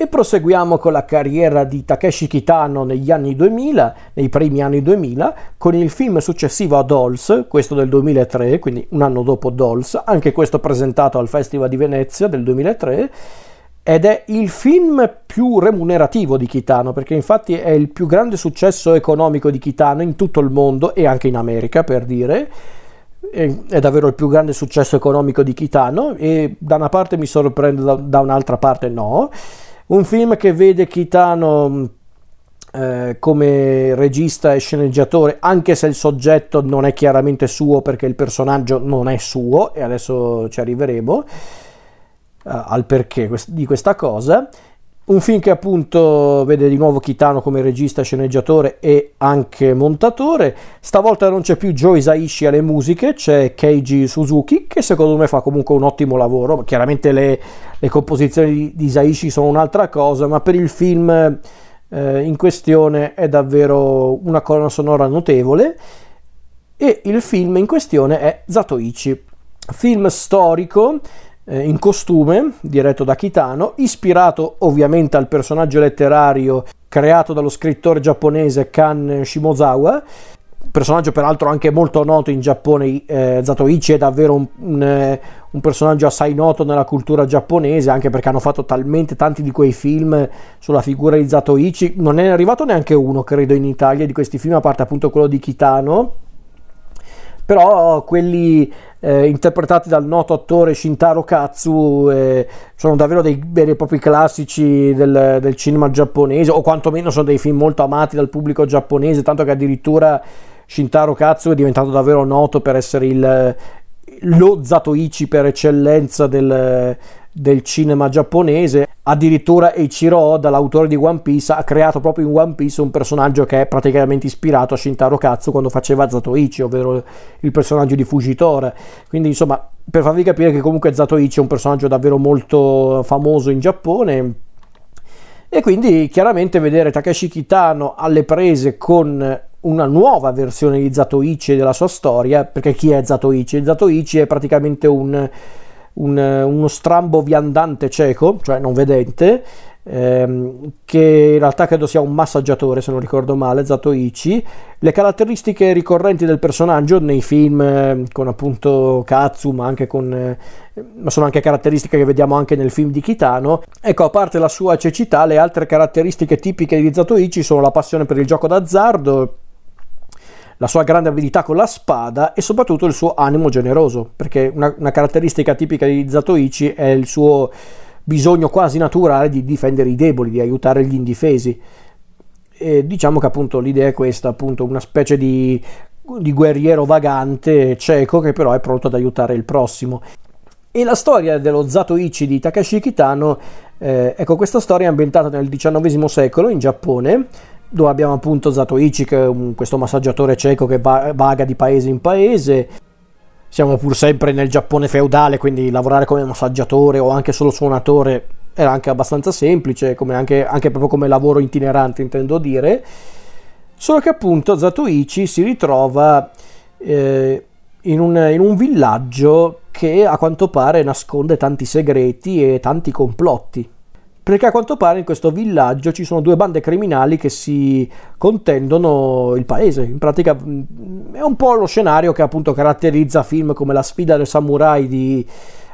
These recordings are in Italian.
E proseguiamo con la carriera di Takeshi Kitano negli anni 2000, nei primi anni 2000, con il film successivo a Dolls, questo del 2003, quindi un anno dopo Dolls, anche questo presentato al Festival di Venezia del 2003, ed è il film più remunerativo di Kitano, perché infatti è il più grande successo economico di Kitano in tutto il mondo e anche in America, per dire. È davvero il più grande successo economico di Kitano e da una parte mi sorprende, da, un'altra parte no. Un film che vede Kitano eh, come regista e sceneggiatore, anche se il soggetto non è chiaramente suo perché il personaggio non è suo, e adesso ci arriveremo eh, al perché di questa cosa. Un film che appunto vede di nuovo Kitano come regista, sceneggiatore e anche montatore. Stavolta non c'è più Joe Isaishi alle musiche, c'è Keiji Suzuki che secondo me fa comunque un ottimo lavoro. Chiaramente le, le composizioni di, Isaishi sono un'altra cosa, ma per il film eh, in questione è davvero una colonna sonora notevole. E il film in questione è Zatoichi, film storico eh, in costume, diretto da Kitano, ispirato ovviamente al personaggio letterario creato dallo scrittore giapponese Kan Shimozawa, personaggio peraltro anche molto noto in Giappone, eh, Zatoichi è davvero un, un, eh, un, personaggio assai noto nella cultura giapponese, anche perché hanno fatto talmente tanti di quei film sulla figura di Zatoichi, non è arrivato neanche uno credo in Italia di questi film, a parte appunto quello di Kitano, però quelli eh, interpretati dal noto attore Shintaro Katsu eh, sono davvero dei veri e propri classici del, del, cinema giapponese o quantomeno sono dei film molto amati dal pubblico giapponese tanto che addirittura Shintaro Katsu è diventato davvero noto per essere il, lo Zatoichi per eccellenza del, del cinema giapponese. Addirittura Eiichiro Oda, l'autore di One Piece, ha creato proprio in One Piece un personaggio che è praticamente ispirato a Shintaro Katsu quando faceva Zatoichi, ovvero il personaggio di Fujitora. Quindi, insomma, per farvi capire che comunque Zatoichi è un personaggio davvero molto famoso in Giappone. E quindi chiaramente vedere Takeshi Kitano alle prese con una nuova versione di Zatoichi e della sua storia, perché chi è Zatoichi? Zatoichi è praticamente un un, uno strambo viandante cieco, cioè non vedente, ehm, che in realtà credo sia un massaggiatore se non ricordo male, Zatoichi. Le caratteristiche ricorrenti del personaggio nei film eh, con appunto Katsu, ma anche con... Eh, ma sono anche caratteristiche che vediamo anche nel film di Kitano. Ecco, a parte la sua cecità, le altre caratteristiche tipiche di Zatoichi sono la passione per il gioco d'azzardo, la sua grande abilità con la spada e soprattutto il suo animo generoso, perché una, una caratteristica tipica di Zatoichi è il suo bisogno quasi naturale di difendere i deboli, di aiutare gli indifesi. E diciamo che appunto l'idea è questa, appunto una specie di, di guerriero vagante cieco che però è pronto ad aiutare il prossimo. E la storia dello Zatoichi di Takashi Kitano, eh, ecco questa storia è ambientata nel XIX secolo in Giappone, dove abbiamo appunto Zatoichi che è questo massaggiatore cieco che va, vaga di paese in paese. Siamo pur sempre nel Giappone feudale, quindi lavorare come massaggiatore o anche solo suonatore era anche abbastanza semplice, anche, anche proprio come lavoro itinerante intendo dire. Solo che appunto Zatoichi si ritrova eh, in, un, in un villaggio che a quanto pare nasconde tanti segreti e tanti complotti perché a quanto pare in questo villaggio ci sono due bande criminali che si contendono il paese. In pratica mm, è un po' lo scenario che appunto caratterizza film come La sfida del samurai di,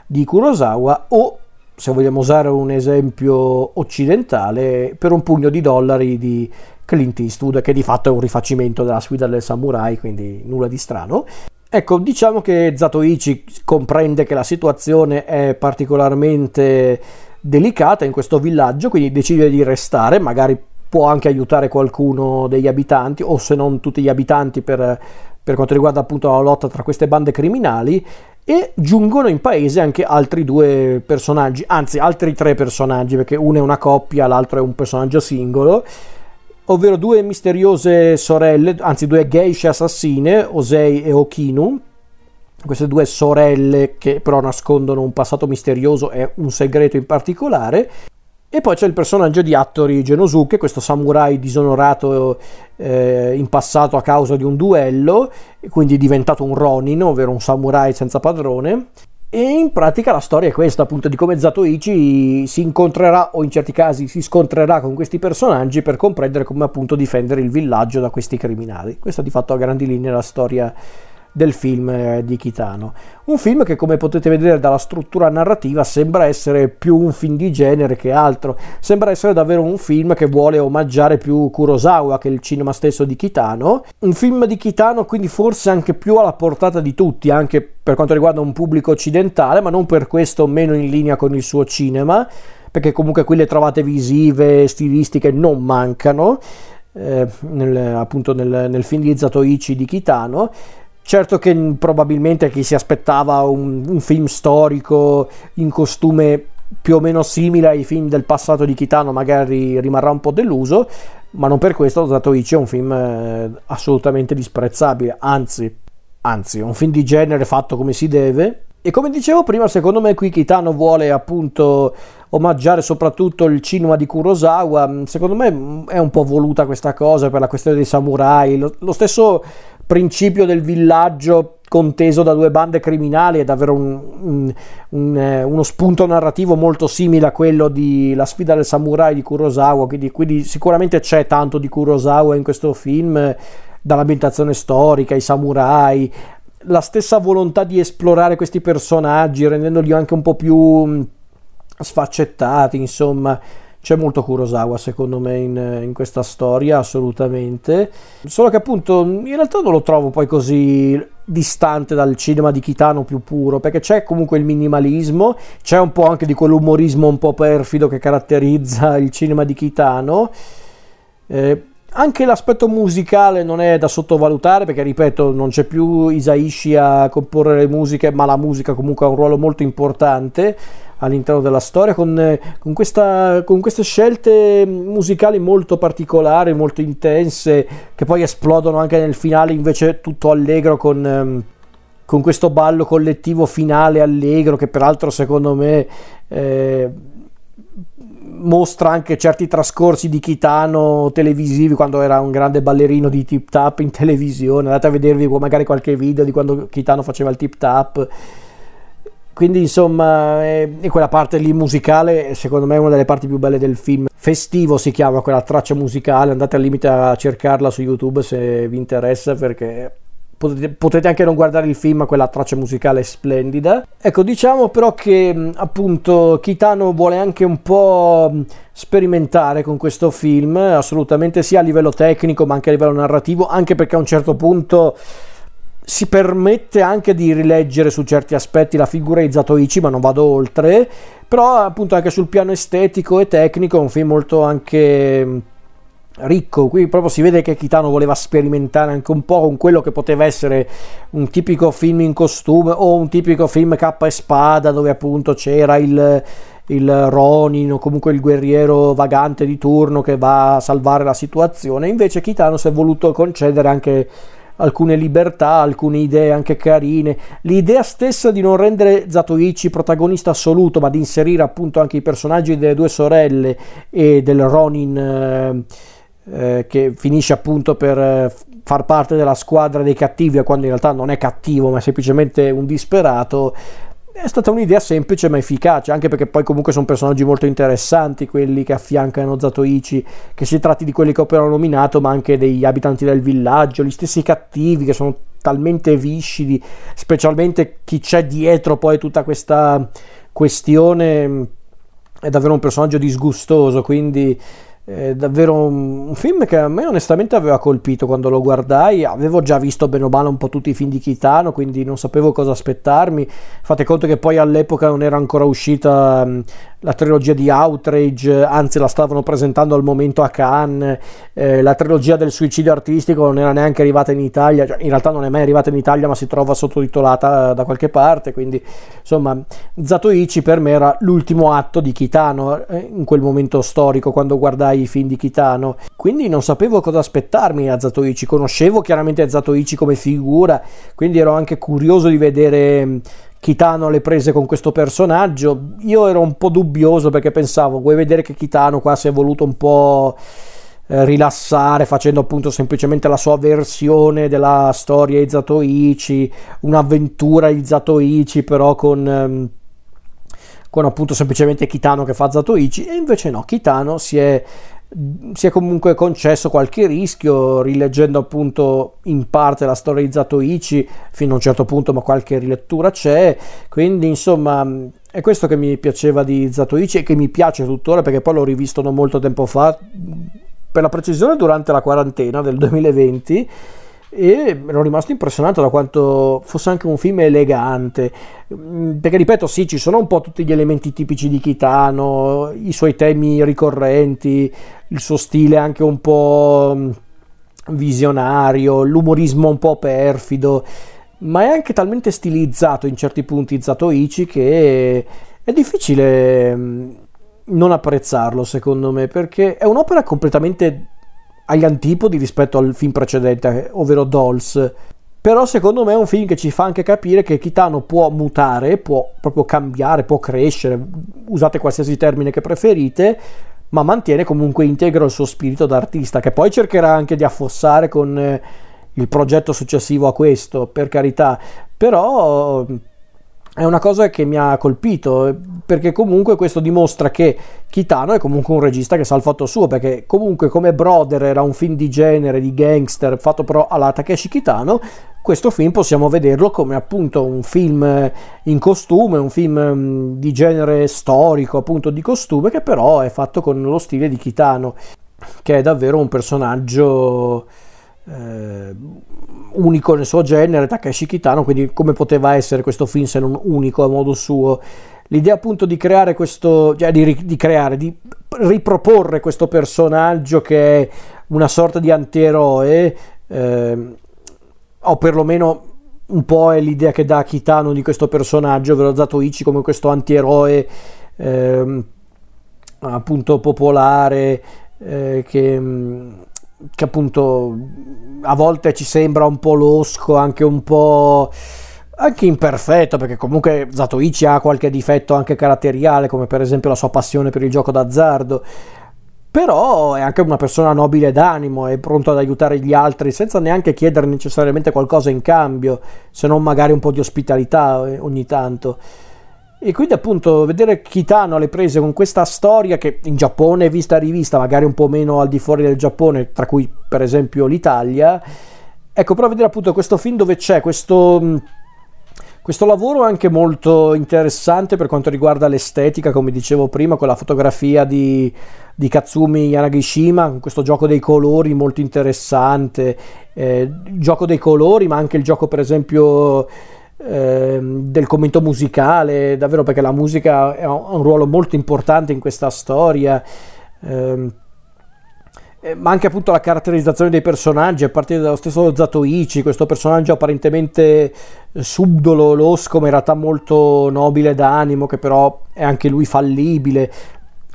di Kurosawa o, se vogliamo usare un esempio occidentale, per un pugno di dollari di Clint Eastwood, che di fatto è un rifacimento della sfida del samurai, quindi nulla di strano. Ecco, diciamo che Zatoichi comprende che la situazione è particolarmente delicata in questo villaggio, quindi decide di restare, magari può anche aiutare qualcuno degli abitanti o se non tutti gli abitanti per, per quanto riguarda appunto la lotta tra queste bande criminali e giungono in paese anche altri due personaggi, anzi altri tre personaggi perché uno è una coppia, l'altro è un personaggio singolo, ovvero due misteriose sorelle, anzi due geisha assassine, Osei e Okinu, queste due sorelle che però nascondono un passato misterioso e un segreto in particolare. E poi c'è il personaggio di Hattori Genosuke, questo samurai disonorato eh, in passato a causa di un duello, quindi diventato un Ronin, ovvero un samurai senza padrone. E in pratica la storia è questa, appunto, di come Zatoichi si incontrerà o in certi casi si scontrerà con questi personaggi per comprendere come appunto difendere il villaggio da questi criminali. Questa di fatto a grandi linee è la storia del film eh, di Kitano. Un film che come potete vedere dalla struttura narrativa sembra essere più un film di genere che altro, sembra essere davvero un film che vuole omaggiare più Kurosawa che il cinema stesso di Kitano, un film di Kitano quindi forse anche più alla portata di tutti, anche per quanto riguarda un pubblico occidentale, ma non per questo meno in linea con il suo cinema, perché comunque qui le trovate visive, stilistiche non mancano. Eh, nel, appunto nel, nel film di Zatoichi di Kitano Certo che probabilmente chi si aspettava un, un, film storico in costume più o meno simile ai film del passato di Kitano magari rimarrà un po' deluso, ma non per questo Zatoichi è un film eh, assolutamente disprezzabile, anzi, anzi, è un film di genere fatto come si deve. E come dicevo prima, secondo me qui Kitano vuole appunto omaggiare soprattutto il cinema di Kurosawa. Secondo me è un po' voluta questa cosa per la questione dei samurai. Lo, lo stesso principio del villaggio conteso da due bande criminali è davvero un, un, un, eh, uno spunto narrativo molto simile a quello di La sfida del samurai di Kurosawa, quindi, quindi sicuramente c'è tanto di Kurosawa in questo film, dall'ambientazione storica, i samurai, la stessa volontà di esplorare questi personaggi rendendoli anche un po' più mm, sfaccettati, insomma c'è molto Kurosawa secondo me in, in, questa storia assolutamente. Solo che appunto in realtà non lo trovo poi così distante dal cinema di Kitano più puro perché c'è comunque il minimalismo c'è un po' anche di quell'umorismo un po' perfido che caratterizza il cinema di Kitano. Eh, anche l'aspetto musicale non è da sottovalutare perché ripeto non c'è più Isaishi a comporre le musiche ma la musica comunque ha un ruolo molto importante all'interno della storia con, con, questa, con queste scelte musicali molto particolari, molto intense, che poi esplodono anche nel finale invece tutto allegro con, ehm, con questo ballo collettivo finale allegro che peraltro secondo me... Eh, mostra anche certi trascorsi di Kitano televisivi quando era un grande ballerino di tip tap in televisione. Andate a vedervi magari qualche video di quando Kitano faceva il tip tap quindi insomma, è, è quella parte lì musicale, secondo me è una delle parti più belle del film. Festivo si chiama quella traccia musicale, andate al limite a cercarla su YouTube se vi interessa perché Potete, potete, anche non guardare il film, ma quella traccia musicale è splendida. Ecco, diciamo però che appunto Kitano vuole anche un po' sperimentare con questo film, assolutamente sia a livello tecnico ma anche a livello narrativo, anche perché a un certo punto si permette anche di rileggere su certi aspetti la figura di Zatoichi, ma non vado oltre. Però, appunto, anche sul piano estetico e tecnico è un film molto anche mm, ricco. Qui proprio si vede che Kitano voleva sperimentare anche un po' con quello che poteva essere un tipico film in costume o un tipico film K e spada, dove appunto c'era il il Ronin o comunque il guerriero vagante di turno che va a salvare la situazione. Invece Kitano si è voluto concedere anche alcune libertà, alcune idee anche carine. L'idea stessa di non rendere Zatoichi protagonista assoluto, ma di inserire appunto anche i personaggi delle due sorelle e del Ronin eh, eh, che finisce appunto per eh, far parte della squadra dei cattivi, quando in realtà non è cattivo, ma è semplicemente un disperato è stata un'idea semplice ma efficace, anche perché poi comunque sono personaggi molto interessanti quelli che affiancano Zatoichi, che si tratti di quelli che ho appena nominato, ma anche degli abitanti del villaggio, gli stessi cattivi che sono talmente viscidi, specialmente chi c'è dietro poi tutta questa questione è davvero un personaggio disgustoso, quindi è davvero un, film che a me onestamente aveva colpito quando lo guardai. Avevo già visto bene o male un po' tutti i film di Kitano, quindi non sapevo cosa aspettarmi. Fate conto che poi all'epoca non era ancora uscita la trilogia di Outrage, anzi la stavano presentando al momento a Cannes, eh, la trilogia del suicidio artistico non era neanche arrivata in Italia, cioè, in realtà non è mai arrivata in Italia ma si trova sottotitolata da qualche parte, quindi insomma Zatoichi per me era l'ultimo atto di Kitano eh, in quel momento storico quando guardai i film di Kitano, quindi non sapevo cosa aspettarmi a Zatoichi, conoscevo chiaramente Zatoichi come figura, quindi ero anche curioso di vedere Kitano le prese con questo personaggio. Io ero un po' dubbioso perché pensavo, vuoi vedere che Kitano qua si è voluto un po' eh, rilassare facendo appunto semplicemente la sua versione della storia di Zatoichi, un'avventura di Zatoichi però con... Ehm, con appunto semplicemente Kitano che fa Zatoichi e invece no, Kitano si è si è comunque concesso qualche rischio rileggendo appunto in parte la storia di Zatoichi fino a un certo punto ma qualche rilettura c'è. Quindi insomma è questo che mi piaceva di Zatoichi e che mi piace tuttora perché poi l'ho rivisto non molto tempo fa per la precisione durante la quarantena del 2020 e ero rimasto impressionato da quanto fosse anche un film elegante. Mm, perché ripeto sì ci sono un po' tutti gli elementi tipici di Kitano i suoi temi ricorrenti il suo stile anche un po' mm, visionario l'umorismo un po' perfido ma è anche talmente stilizzato in certi punti Zatoichi che è difficile mm, non apprezzarlo secondo me perché è un'opera completamente agli antipodi rispetto al film precedente, ovvero Dolls. Però secondo me è un film che ci fa anche capire che Kitano può mutare, può proprio cambiare, può crescere, usate qualsiasi termine che preferite, ma mantiene comunque integro il suo spirito d'artista, che poi cercherà anche di affossare con eh, il progetto successivo a questo, per carità. Però è una cosa che mi ha colpito perché comunque questo dimostra che Kitano è comunque un regista che sa il fatto suo perché comunque come Brother era un film di genere di gangster fatto però alla Takeshi Kitano questo film possiamo vederlo come appunto un film in costume un film mm, di genere storico appunto di costume che però è fatto con lo stile di Kitano che è davvero un personaggio eh, unico nel suo genere, Takeshi Kitano, quindi come poteva essere questo film se non unico a modo suo? L'idea appunto di creare questo, cioè di, di creare, di riproporre questo personaggio che è una sorta di antieroe, eh, o perlomeno un po' è l'idea che dà Kitano di questo personaggio, ovvero Zatoichi come questo antieroe eh, appunto popolare eh, che che appunto a volte ci sembra un po' losco, anche un po' anche imperfetto, perché comunque Zatoichi ha qualche difetto anche caratteriale, come per esempio la sua passione per il gioco d'azzardo. Però è anche una persona nobile d'animo, è pronto ad aiutare gli altri senza neanche chiedere necessariamente qualcosa in cambio, se non magari un po' di ospitalità eh, ogni tanto. E quindi appunto vedere Kitano alle prese con questa storia che in Giappone è vista e rivista, magari un po' meno al di fuori del Giappone, tra cui per esempio l'Italia, ecco però vedere appunto questo film dove c'è questo, questo lavoro anche molto interessante per quanto riguarda l'estetica, come dicevo prima, con la fotografia di, di Katsumi Yanagishima, questo gioco dei colori molto interessante, eh, gioco dei colori ma anche il gioco per esempio del commento musicale, davvero perché la musica ha un ruolo molto importante in questa storia. Ehm, eh, ma anche appunto la caratterizzazione dei personaggi a partire dallo stesso Zatoichi, questo personaggio apparentemente subdolo, losco, ma in realtà molto nobile d'animo, che però è anche lui fallibile,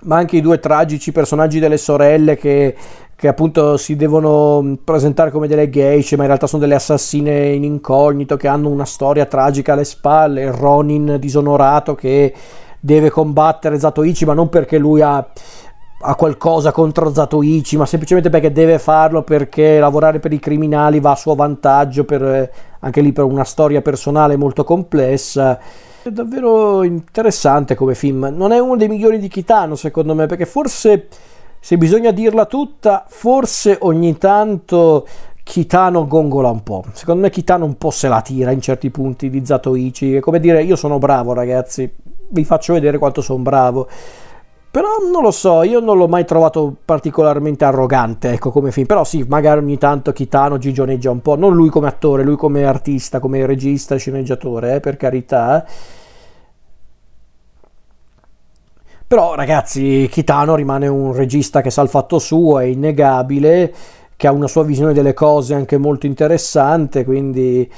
ma anche i due tragici personaggi delle sorelle che che appunto si devono mm, presentare come delle geishe, ma in realtà sono delle assassine in incognito che hanno una storia tragica alle spalle. Ronin disonorato che deve combattere Zatoichi, ma non perché lui ha, ha qualcosa contro Zatoichi, ma semplicemente perché deve farlo perché lavorare per i criminali va a suo vantaggio, per, eh, anche lì per una storia personale molto complessa. È davvero interessante come film. Non è uno dei migliori di Kitano, secondo me, perché forse se bisogna dirla tutta, forse ogni tanto Kitano gongola un po'. Secondo me Kitano un po' se la tira in certi punti di Zatoichi. È come dire io sono bravo ragazzi, vi faccio vedere quanto sono bravo. Però non lo so, io non l'ho mai trovato particolarmente arrogante, ecco, come film. Però sì, magari ogni tanto Kitano gigioneggia un po'. Non lui come attore, lui come artista, come regista, sceneggiatore, eh, per carità. Però ragazzi, Kitano rimane un regista che sa il fatto suo, è innegabile, che ha una sua visione delle cose anche molto interessante, quindi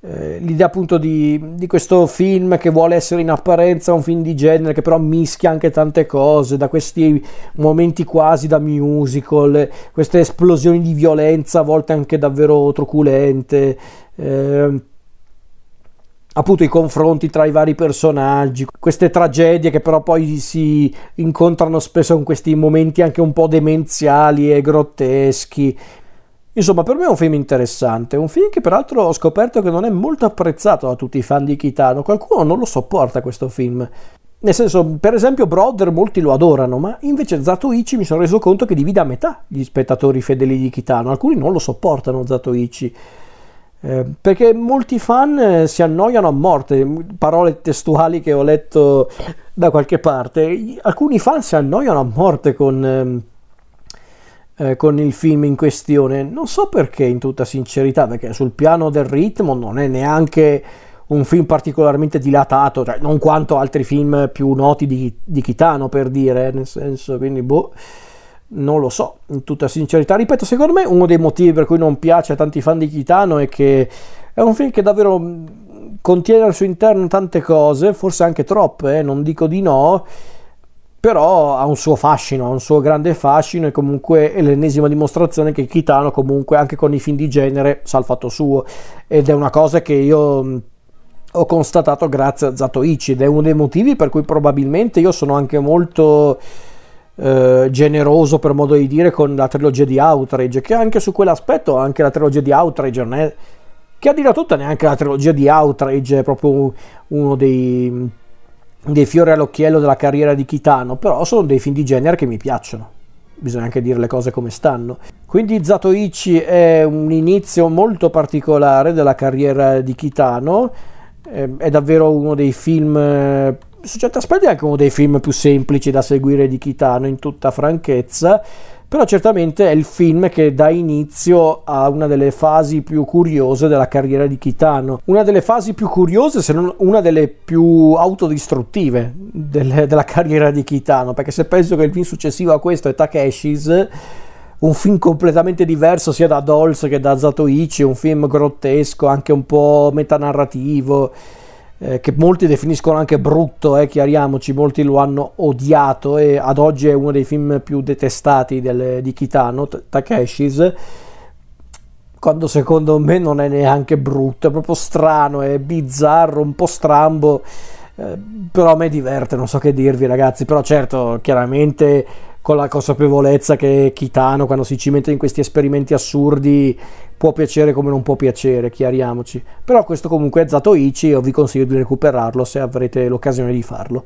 eh, l'idea appunto di, di, questo film che vuole essere in apparenza un film di genere, che però mischia anche tante cose, da questi momenti quasi da musical, queste esplosioni di violenza, a volte anche davvero truculente. Eh, appunto i confronti tra i vari personaggi, queste tragedie che però poi si incontrano spesso con questi momenti anche un po' demenziali e grotteschi. Insomma, per me è un film interessante, un film che peraltro ho scoperto che non è molto apprezzato da tutti i fan di Kitano, qualcuno non lo sopporta questo film. Nel senso, per esempio, Brother molti lo adorano, ma invece Zatoichi mi sono reso conto che divide a metà gli spettatori fedeli di Kitano, alcuni non lo sopportano Zatoichi. Eh, perché molti fan eh, si annoiano a morte, parole testuali che ho letto da qualche parte. Alcuni fan si annoiano a morte con, ehm, eh, con il film in questione. Non so perché, in tutta sincerità, perché sul piano del ritmo non è neanche un film particolarmente dilatato, cioè non quanto altri film più noti di, di Kitano per dire, nel senso, quindi boh non lo so, in tutta sincerità. Ripeto, secondo me uno dei motivi per cui non piace a tanti fan di Kitano è che è un film che davvero mm, contiene al suo interno tante cose, forse anche troppe, eh, non dico di no, però ha un suo fascino, ha un suo grande fascino e comunque è l'ennesima dimostrazione che Kitano comunque anche con i film di genere sa il fatto suo ed è una cosa che io mm, ho constatato grazie a Zatoichi ed è uno dei motivi per cui probabilmente io sono anche molto eh, generoso per modo di dire con la trilogia di Outrage che anche su quell'aspetto anche la trilogia di Outrage non è che a dire tutta neanche la trilogia di Outrage è proprio uno dei, dei fiori all'occhiello della carriera di Kitano però sono dei film di genere che mi piacciono bisogna anche dire le cose come stanno. Quindi Zatoichi è un inizio molto particolare della carriera di Kitano, eh, è davvero uno dei film su certi aspetti è anche uno dei film più semplici da seguire di Kitano in tutta franchezza però certamente è il film che dà inizio a una delle fasi più curiose della carriera di Kitano, una delle fasi più curiose se non una delle più autodistruttive del, della carriera di Kitano, perché se penso che il film successivo a questo è Takeshis, un film completamente diverso sia da Dolls che da Zatoichi, un film grottesco, anche un po' metanarrativo, eh, che molti definiscono anche brutto, eh, chiariamoci, molti lo hanno odiato e ad oggi è uno dei film più detestati del, di Kitano, Takeshis, quando secondo me non è neanche brutto, è proprio strano, è bizzarro, un po' strambo, eh, però a me diverte, non so che dirvi ragazzi, però certo, chiaramente con la consapevolezza che Kitano quando si cimenta in questi esperimenti assurdi può piacere come non può piacere, chiariamoci. Però questo comunque è Zatoichi e vi consiglio di recuperarlo se avrete l'occasione di farlo.